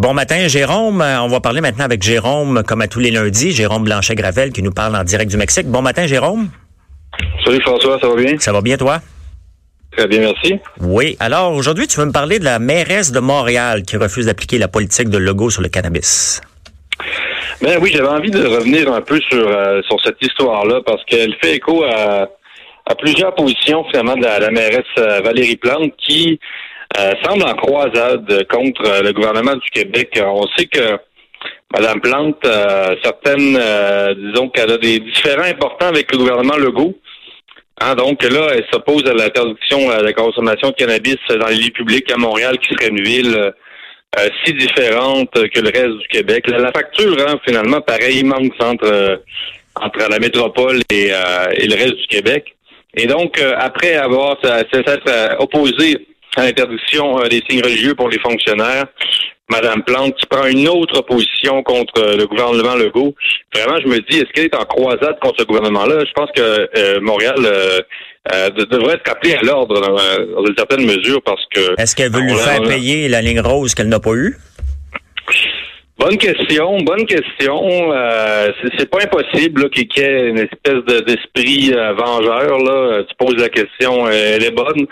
Bon matin, Jérôme. Euh, on va parler maintenant avec Jérôme, comme à tous les lundis. Jérôme Blanchet-Gravel qui nous parle en direct du Mexique. Bon matin, Jérôme. Salut François, ça va bien? Ça va bien, toi? Très bien, merci. Oui. Alors, aujourd'hui, tu veux me parler de la mairesse de Montréal qui refuse d'appliquer la politique de Legault sur le cannabis. Ben oui, j'avais envie de revenir un peu sur, euh, sur cette histoire-là parce qu'elle fait écho à, à plusieurs positions finalement de la, mairesse euh, Valérie Plante qui euh, semble en croisade contre le gouvernement du Québec. On sait que Mme Plante, certaines, disons qu'elle a des différends importants avec le gouvernement Legault. Hein, donc là, elle s'oppose à l'interdiction de la consommation de cannabis dans les lieux publics à Montréal, qui serait une ville euh, si différente que le reste du Québec. La, facture, hein, finalement, pareil, immense entre euh, entre la métropole et, euh, et, le reste du Québec. Et donc, après avoir s'être opposé à l'interdiction des signes religieux pour les fonctionnaires, Madame Plante qui prend une autre position contre le gouvernement Legault. Vraiment, je me dis, est-ce qu'elle est en croisade contre ce gouvernement-là? Je pense que Montréal euh, devrait être appelé à l'ordre dans, une certaine mesure parce que... Est-ce qu'elle veut lui faire payer la ligne rose qu'elle n'a pas eue? Bonne question, bonne question. Euh, c'est pas impossible qu'il y ait une espèce d'esprit euh, vengeur. Là. Tu poses la question, euh, elle est bonne.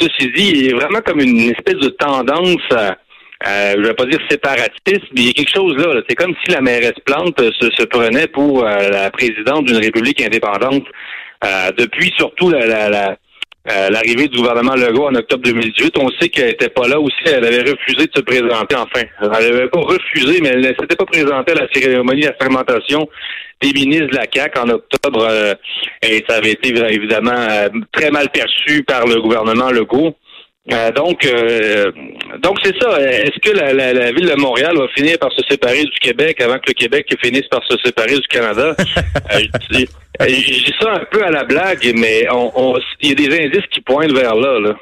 ceci dit, il y a vraiment comme une espèce de tendance euh, je vais pas dire séparatiste, mais il y a quelque chose là. C'est comme si la mairesse Plante se, se prenait pour la présidente d'une république indépendante. Euh, depuis surtout la, euh, l'arrivée du gouvernement Legault en octobre 2018, on sait qu'elle n'était pas là aussi. Elle avait refusé de se présenter, enfin. Elle n'avait pas refusé, mais elle ne s'était pas présentée à la cérémonie de fermentation des ministres de la CAQ en octobre. Euh, et ça avait été évidemment très mal perçu par le gouvernement Legault. Donc, donc c'est ça. Est-ce que la, la, ville de Montréal va finir par se séparer du Québec avant que le Québec finisse par se séparer du Canada? Euh, je dis ça un peu à la blague, mais on, il y a des indices qui pointent vers là. là.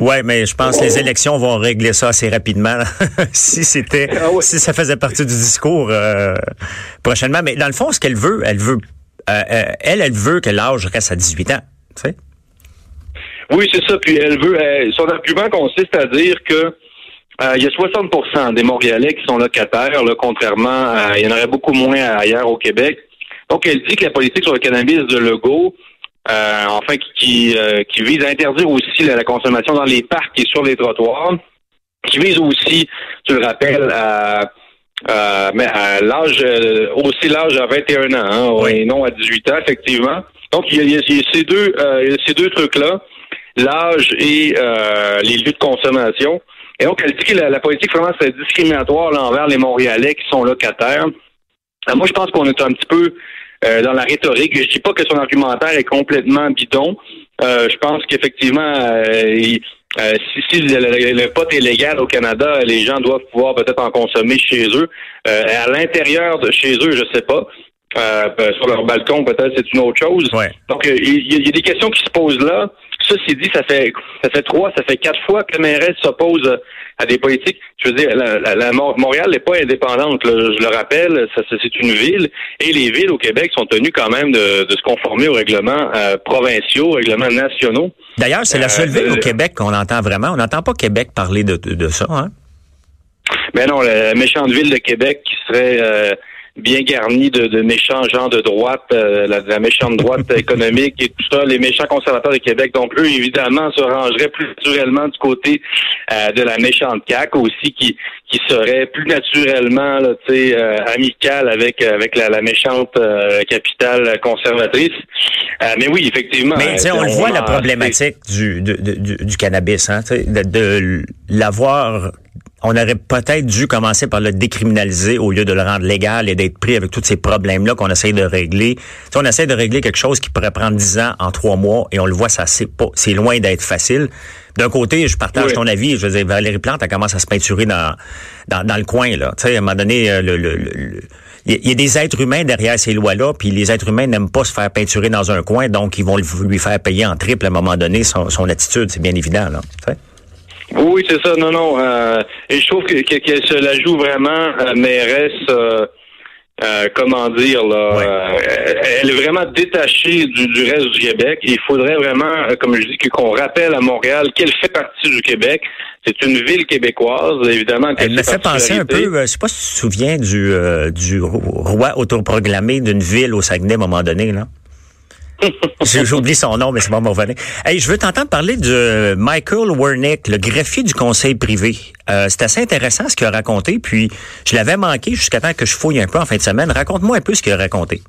Ouais, mais je pense que les élections vont régler ça assez rapidement. si c'était, ah si ça faisait partie du discours euh, prochainement. Mais dans le fond, ce qu'elle veut, elle veut, euh, elle, elle veut que l'âge reste à 18 ans. Tu sais? Oui, c'est ça. Puis elle veut. son argument consiste à dire que il y a 60% des Montréalais qui sont locataires, là, contrairement à, il y en aurait beaucoup moins ailleurs au Québec. Donc, elle dit que la politique sur le cannabis de Legault, euh, enfin, qui, euh, qui vise à interdire aussi la, consommation dans les parcs et sur les trottoirs, qui vise aussi, tu le rappelles, à, mais à l'âge, euh, aussi l'âge à 21 ans, hein, et non à 18 ans, effectivement. Donc, il y a, ces deux, euh, ces deux trucs-là, l'âge et les lieux de consommation. Et donc, elle dit que la, politique, vraiment, c'est discriminatoire envers les Montréalais qui sont locataires. moi, je pense qu'on est un petit peu euh, dans la rhétorique. Je dis pas que son argumentaire est complètement bidon. Euh, je pense qu'effectivement, euh, si, le, pot est légal au Canada, les gens doivent pouvoir peut-être en consommer chez eux. à l'intérieur de chez eux, je sais pas. Ben, sur leur balcon, peut-être c'est une autre chose. Donc, il y, a des questions qui se posent là. Ceci dit, ça fait ça fait trois, ça fait quatre fois que la mairesse s'oppose à des politiques. Je veux dire, la, Montréal n'est pas indépendante. je le rappelle, c'est une ville et les villes au Québec sont tenues quand même de, se conformer aux règlements euh, provinciaux, aux règlements nationaux. D'ailleurs, c'est la seule ville au euh, Québec qu'on entend vraiment. On n'entend pas Québec parler de, de, ça, hein? Mais ben non, la méchante ville de Québec qui serait euh, bien garni de, de, méchants gens de droite, euh, la, méchante droite économique et tout ça, les méchants conservateurs de Québec. Donc, eux, évidemment, se rangeraient plus naturellement du côté euh, de la méchante CAQ aussi, qui qui serait plus naturellement là, euh, amicale avec avec la, méchante capitale conservatrice. mais oui, effectivement. Mais on, le voit la problématique du, du, du, cannabis, hein, de, de l'avoir on aurait peut-être dû commencer par le décriminaliser au lieu de le rendre légal et d'être pris avec tous ces problèmes-là qu'on essaye de régler. Si on essaie de régler quelque chose qui pourrait prendre dix ans en trois mois et on le voit, ça c'est pas, c'est loin d'être facile. D'un côté, je partage ton avis. Je veux dire, Valérie Plante, elle commence à se peinturer dans, dans, le coin, là. Tu sais, à un moment donné, euh, le, le, il y a des êtres humains derrière ces lois-là, puis les êtres humains n'aiment pas se faire peinturer dans un coin, donc ils vont lui faire payer en triple à un moment donné son, son attitude, c'est bien évident, là. Oui, c'est ça. Non, non. Euh, et je trouve qu'elle que, se la joue vraiment, euh, mairesse, euh, euh, comment dire, là, euh, elle est vraiment détachée du, du, reste du Québec. Il faudrait vraiment, euh, comme je dis, qu'on rappelle à Montréal qu'elle fait partie du Québec. C'est une ville québécoice, évidemment. Elle me fait penser un peu, je sais pas si tu te souviens du, du roi autoproclamé d'une ville au Saguenay à un moment donné, là. J'oublie son nom, mais c'est bon, mon. Hey, je veux t'entendre parler de Michael Wernick, le greffier du conseil privé. Euh, c'est assez intéressant ce qu'il a raconté, puis je l'avais manqué jusqu'à temps que je fouille un peu en fin de semaine. Raconte-moi un peu ce qu'il a raconté.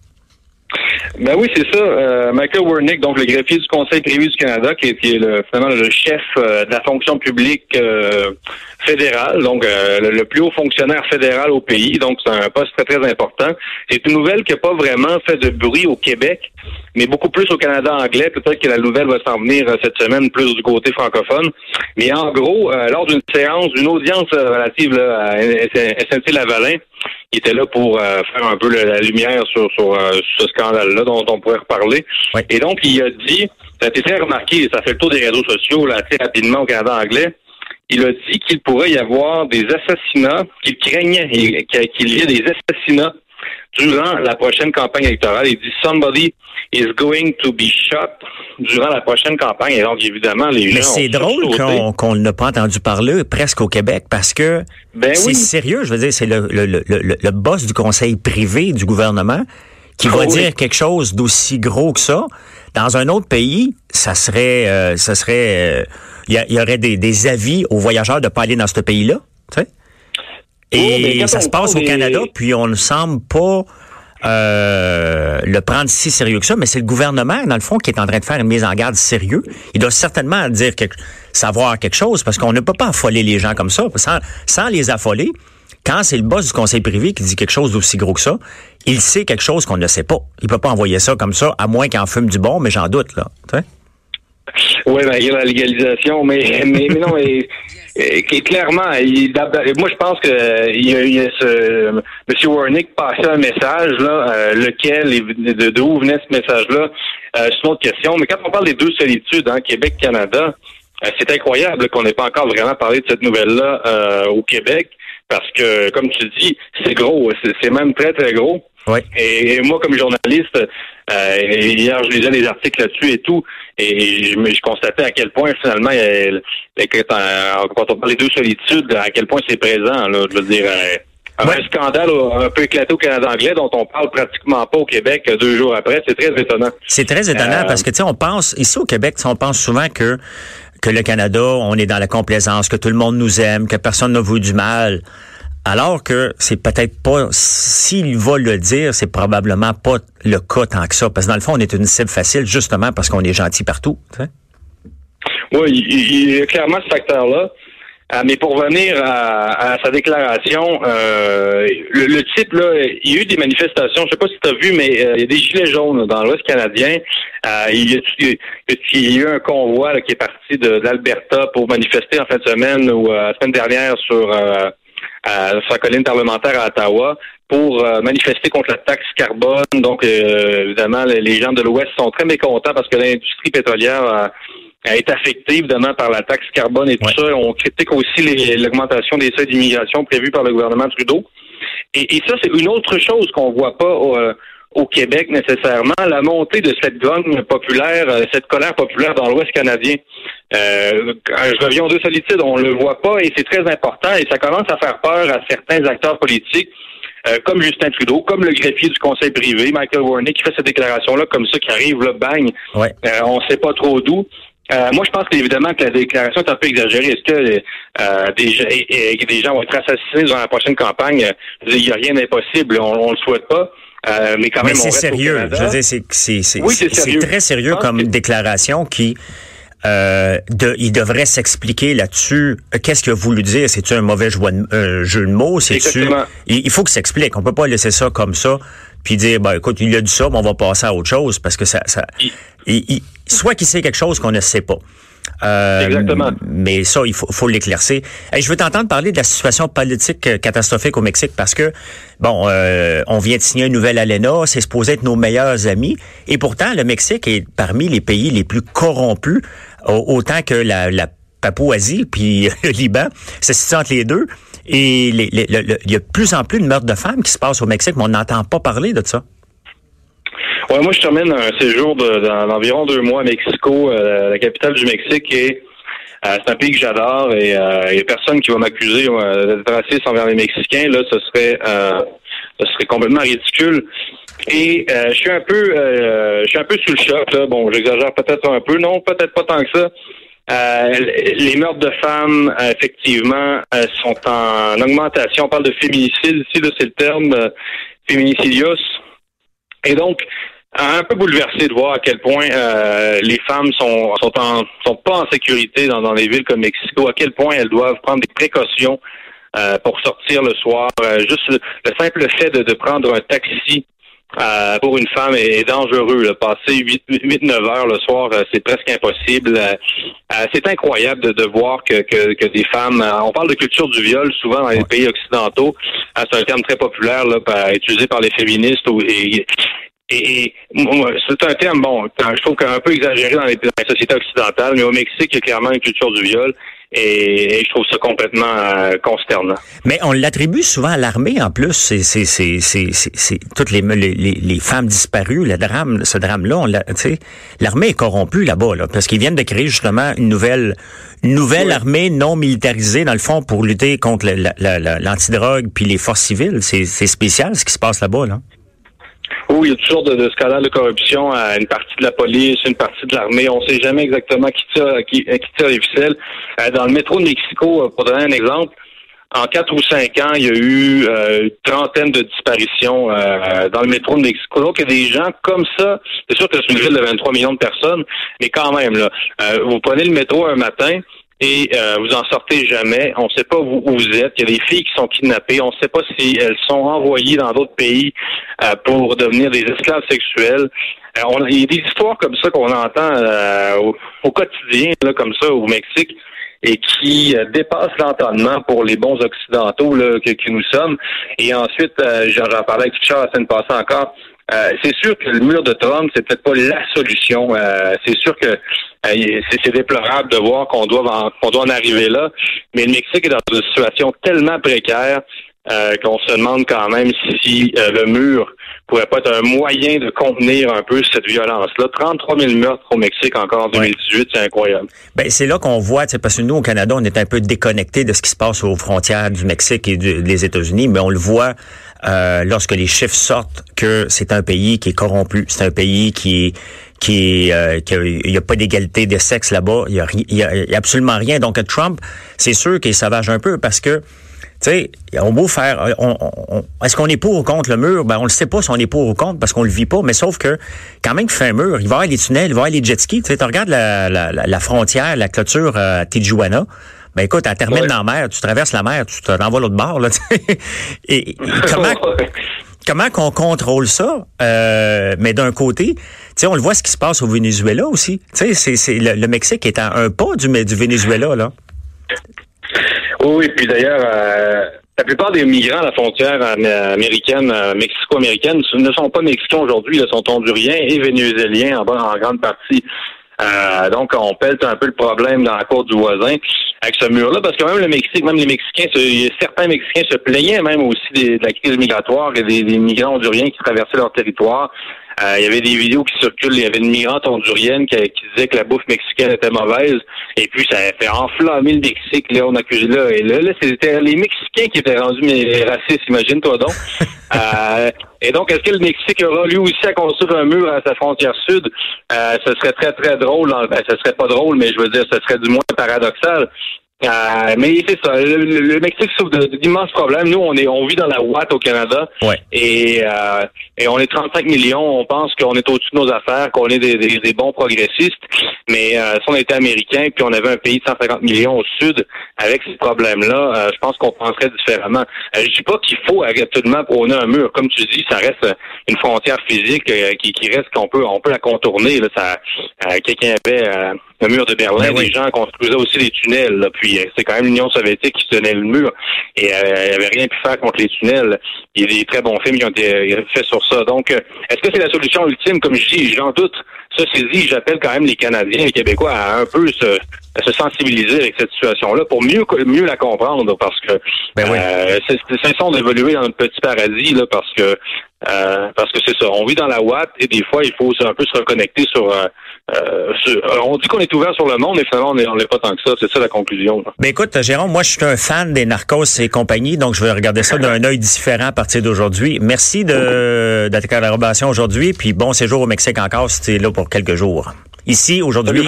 Ben oui, c'est ça. Euh, Michael Wernick, donc le greffier du Conseil privé du Canada, qui est, le, finalement le chef euh, de la fonction publique euh, fédérale, donc le, plus haut fonctionnaire fédéral au pays. Donc c'est un poste très très important. C'est une nouvelle qui n'a pas vraiment fait de bruit au Québec, mais beaucoup plus au Canada anglais. Peut-être que la nouvelle va s'en venir cette semaine plus du côté francophone. Mais en gros, lors d'une séance, d'une audience relative là, à SNC-Lavalin, il était là pour euh, faire un peu la, lumière sur, sur euh, ce scandale-là dont on pourrait reparler. Et donc, il a dit, ça a été très remarqué, ça fait le tour des réseaux sociaux là, assez rapidement au Canada anglais, il a dit qu'il pourrait y avoir des assassinats, qu'il craignait qu'il y ait des assassinats durant la prochaine campagne électorale. Il dit somebody is going to be shot durant la prochaine campagne. Et donc, évidemment, les gens. Mais c'est drôle qu'on n'a pas entendu parler presque au Québec parce que ben c'est sérieux. Je veux dire, c'est le, le, le, le, boss du conseil privé du gouvernement qui va ah dire quelque chose d'aussi gros que ça. Dans un autre pays, ça serait, euh, ça serait, il euh, y, y, aurait des, des, avis aux voyageurs de pas aller dans ce pays-là. Tu sais? Et ça se passe au Canada, puis on ne semble pas euh, le prendre si sérieux que ça, mais c'est le gouvernement, dans le fond, qui est en train de faire une mise en garde sérieux. Il doit certainement dire savoir quelque chose, parce qu'on ne peut pas affoler les gens comme ça, sans, sans les affoler. Quand c'est le boss du conseil privé qui dit quelque chose d'aussi gros que ça, il sait quelque chose qu'on ne sait pas. Il peut pas envoyer ça comme ça, à moins qu'il en fume du bon, mais j'en doute, là. Oui, ben, il y a la légalisation, mais, mais, mais non, mais, clairement, il, moi je pense que a, il y a M. Warnick passait un message, là, euh, lequel, de d'où venait ce message-là, euh, c'est une autre question. Mais quand on parle des deux solitudes, hein, Québec-Canada, euh, c'est incroyable qu'on n'ait pas encore vraiment parlé de cette nouvelle-là euh, au Québec, parce que, comme tu dis, c'est gros, c'est même très, très gros. Oui. Et, moi, comme journaliste, euh, hier, je lisais des articles là-dessus et tout, et je, je constatais à quel point, finalement, quand on parle des deux solitudes, à quel point c'est présent, là, je veux dire... Euh, un scandale un peu éclaté au Canada anglais dont on parle pratiquement pas au Québec deux jours après, c'est très étonnant. C'est très étonnant euh, parce que tu sais, on pense ici au Québec, on pense souvent que que le Canada, on est dans la complaisance, que tout le monde nous aime, que personne n'a voulu du mal. Alors que c'est peut-être pas, s'il va le dire, c'est probablement pas le cas tant que ça. Parce que dans le fond, on est une cible facile justement parce qu'on est gentil partout. Oui, il, y a clairement ce facteur-là. Euh, mais pour revenir à, sa déclaration, euh, le, type, là, il y a eu des manifestations, je sais pas si tu as vu, mais euh, il y a des gilets jaunes dans l'Ouest canadien. il, y a, eu un convoi qui est parti de, l'Alberta pour manifester en fin de semaine ou la semaine dernière sur à sa colline parlementaire à Ottawa pour euh, manifester contre la taxe carbone. Donc, euh, évidemment, les gens de l'Ouest sont très mécontents parce que l'industrie pétrolière a, été affectée, évidemment, par la taxe carbone et tout ça. On critique aussi l'augmentation des seuils d'immigration prévus par le gouvernement Trudeau. Et, ça, c'est une autre chose qu'on voit pas euh, au Québec nécessairement, la montée de cette grogne populaire, cette colère populaire dans l'Ouest canadien. Euh, je reviens aux deux solitudes, on le voit pas et c'est très important et ça commence à faire peur à certains acteurs politiques. Euh, comme Justin Trudeau, comme le greffier du conseil privé, Michael Warnick, qui fait cette déclaration-là comme ça, qui arrive, là, bang, ouais. euh, on sait pas trop d'où. Euh, moi, je pense évidemment que la déclaration est un peu exagérée. Est-ce que euh, des, des, gens vont être assassinés dans la prochaine campagne? Il n'y a rien d'impossible, on ne le souhaite pas. Euh, mais quand même, c'est sérieux. Je veux dire, c'est, c'est, c'est, très sérieux comme déclaration qui euh, de, il devrait s'expliquer là-dessus. Euh, qu'est-ce qu'il a voulu dire? C'est-tu un mauvais jeu de, mots? C'est-tu, il, faut qu'il s'explique. On peut pas laisser ça comme ça puis dire, ben, écoute, il a dit ça, mais on va passer à autre chose parce que ça, ça il, soit qu'il sait quelque chose qu'on ne sait pas. Euh, Exactement. Mais ça, il faut, faut l'éclaircir. Je veux t'entendre parler de la situation politique euh, catastrophique au Mexique parce que, bon, euh, on vient de signer une nouvelle ALENA, c'est supposé être nos meilleurs amis. Et pourtant, le Mexique est parmi les pays les plus corrompus, autant que la, la Papouasie, puis le Liban, c'est situe entre les deux. Et il y a de plus en plus de meurtres de femmes qui se passent au Mexique, mais on n'entend pas parler de ça. Ouais, moi, je termine un séjour d'environ deux mois à Mexico, euh, la capitale du Mexique, et euh, c'est un pays que j'adore, et il n'y a personne qui va m'accuser d'être raciste envers les Mexicains. Là, ce serait, ce serait complètement ridicule. Et je suis un peu, je suis un peu sous le choc. Là. Bon, j'exagère peut-être un peu, non, peut-être pas tant que ça. Euh, les meurtres de femmes, euh, effectivement, euh, sont en augmentation. On parle de féminicide ici, c'est le terme féminicidios. Et donc, un peu bouleversé de voir à quel point les femmes sont sont, en, sont pas en sécurité dans, dans des villes comme Mexico, à quel point elles doivent prendre des précautions pour sortir le soir. juste le, simple fait de, de prendre un taxi euh, pour une femme est, dangereux. Là. Passer 8-9 heures le soir, euh, c'est presque impossible. Euh, c'est incroyable de, de voir que, que, que, des femmes... on parle de culture du viol souvent dans les pays occidentaux. c'est un terme très populaire là, utilisé par les féministes. et, et, c'est un terme, bon, je trouve qu'un peu exagéré dans les, dans les, sociétés occidentales, mais au Mexique, il y a clairement une culture du viol. Et, je trouve ça complètement euh, consternant. Mais on l'attribue souvent à l'armée en plus. C'est c'est c'est c'est toutes les, les, les femmes disparues, le drame, ce drame-là, on l'armée est corrompue là-bas, là, parce qu'ils viennent de créer justement une nouvelle une nouvelle armée non militarisée dans le fond pour lutter contre l'antidrogue puis les forces civiles. C'est spécial ce qui se passe là-bas là. Oui, il y a toujours de, de scandales de corruption à une partie de la police, une partie de l'armée. On ne sait jamais exactement qui tire, qui, qui tire les ficelles. Euh, dans le métro de Mexico, euh, pour donner un exemple, en quatre ou cinq ans, il y a eu euh, une trentaine de disparitions dans le métro de Mexico. Donc, il y a des gens comme ça. C'est sûr que c'est une ville de 23 millions de personnes, mais quand même, là, vous prenez le métro un matin, et euh, vous en sortez jamais. On ne sait pas où, vous êtes. Il y a des filles qui sont kidnappées. On ne sait pas si elles sont envoyées dans d'autres pays euh, pour devenir des esclaves sexuels. Euh, il y a des histoires comme ça qu'on entend au, quotidien, là, comme ça, au Mexique et qui dépassent l'entendement pour les bons occidentaux là, que, nous sommes. Et ensuite, j'en parlais avec Richard la semaine passée encore, euh, c'est sûr que le mur de Trump, c'est peut-être pas la solution. Euh, c'est sûr que euh, c'est déplorable de voir qu'on doit en, doit en arriver là. Mais le Mexique est dans une situation tellement précaire qu'on se demande quand même si le mur pourrait pas être un moyen de contenir un peu cette violence-là. 33 000 meurtres au Mexique encore en 2018, c'est incroyable. Ben c'est là qu'on voit, parce que nous au Canada, on est un peu déconnecté de ce qui se passe aux frontières du Mexique et des États-Unis, mais on le voit euh, lorsque les chiffres sortent que c'est un pays qui est corrompu, c'est un pays qui est qui euh, il n'y a pas d'égalité de sexe là-bas, il y a, y a, absolument rien. Donc Trump, c'est sûr qu'il sauvage un peu parce que tu sais, on beau faire, euh, on, est-ce qu'on est pour ou contre le mur? Ben, on le sait pas si on est pour ou contre parce qu'on le vit pas, mais sauf que, quand même qu'il fait un mur, il va y avoir des tunnels, il va y avoir les jet skis. Tu sais, tu regardes la, la, la, frontière, la clôture à Tijuana, ben écoute, elle termine dans la mer, tu traverses la mer, tu te renvoies l'autre bord. Là, et, comment comment qu'on contrôle ça euh, Mais d'un côté, tu on le voit ce qui se passe au Venezuela aussi. Tu sais, c'est le, Mexique est à un pas du, du Venezuela là. Oui, puis d'ailleurs. Euh, la plupart des migrants à la frontière américaine, euh, mexico-américaine, ne sont pas mexicains aujourd'hui, ils sont honduriens et vénézuéliens en, en grande partie. Euh, donc, on pèle un peu le problème dans la cour du voisin avec ce mur-là, parce que même le Mexique, même les Mexicains, certains Mexicains se plaignaient même aussi de la crise migratoire et des, des migrants honduriens qui traversaient leur territoire. Euh, il y avait des vidéos qui circulent. Il y avait une migrante hondurienne qui, qui, disait que la bouffe mexicaine était mauvaise. Et puis, ça a fait enflammer le Mexique. Là, on accusé là. Et là, là c'était les Mexicains qui étaient rendus racistes, imagine-toi donc. euh, et donc, est-ce que le Mexique aura lui aussi à construire un mur à sa frontière sud? Euh, ce serait très, très drôle. Ben, ce serait pas drôle, mais je veux dire, ce serait du moins paradoxal. Euh, mais c'est ça. Le, Mexique souffre d'immenses problèmes. Nous, on est, on vit dans la ouate au Canada. Et, euh, et on est 35 millions. On pense qu'on est au-dessus de nos affaires, qu'on est des, des, bons progressistes. Mais euh, si on était américain, puis on avait un pays de 150 millions au sud, avec ces problèmes-là, euh, je pense qu'on penserait différemment. Euh, je dis pas qu'il faut absolument prôner un mur. Comme tu dis, ça reste une frontière physique qui, qui reste qu'on peut, on peut la contourner. Là, ça, quelqu'un avait le mur de Berlin, ben les gens construisaient aussi des tunnels. Puis euh, c'est quand même l'Union soviétique qui tenait le mur et euh, elle n'avait rien pu faire contre les tunnels. Il y a des très bons films qui ont été euh, faits sur ça. Donc, est-ce que c'est la solution ultime? Comme je dis, j'en doute. Ceci dit, j'appelle quand même les Canadiens, les Québécois à un peu se se sensibiliser avec cette situation-là pour mieux mieux la comprendre parce que ben oui. euh, c'est d'évoluer dans notre petit paradis là parce que euh, parce que c'est ça. On vit dans la Watt et des fois, il faut un peu se reconnecter sur. Euh, euh, on dit qu'on est ouvert sur le monde, mais finalement, on n'est pas tant que ça. C'est ça la conclusion. Ben écoute, Jérôme, moi, je suis un fan des narcos et compagnie, donc je vais regarder ça d'un œil différent à partir d'aujourd'hui. Merci de, de ta collaboration aujourd'hui, puis bon séjour au Mexique encore si tu es là pour quelques jours. Ici, aujourd'hui,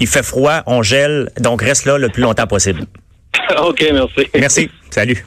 il fait froid, on gèle, donc reste là le plus longtemps possible. OK, merci. Merci. Salut.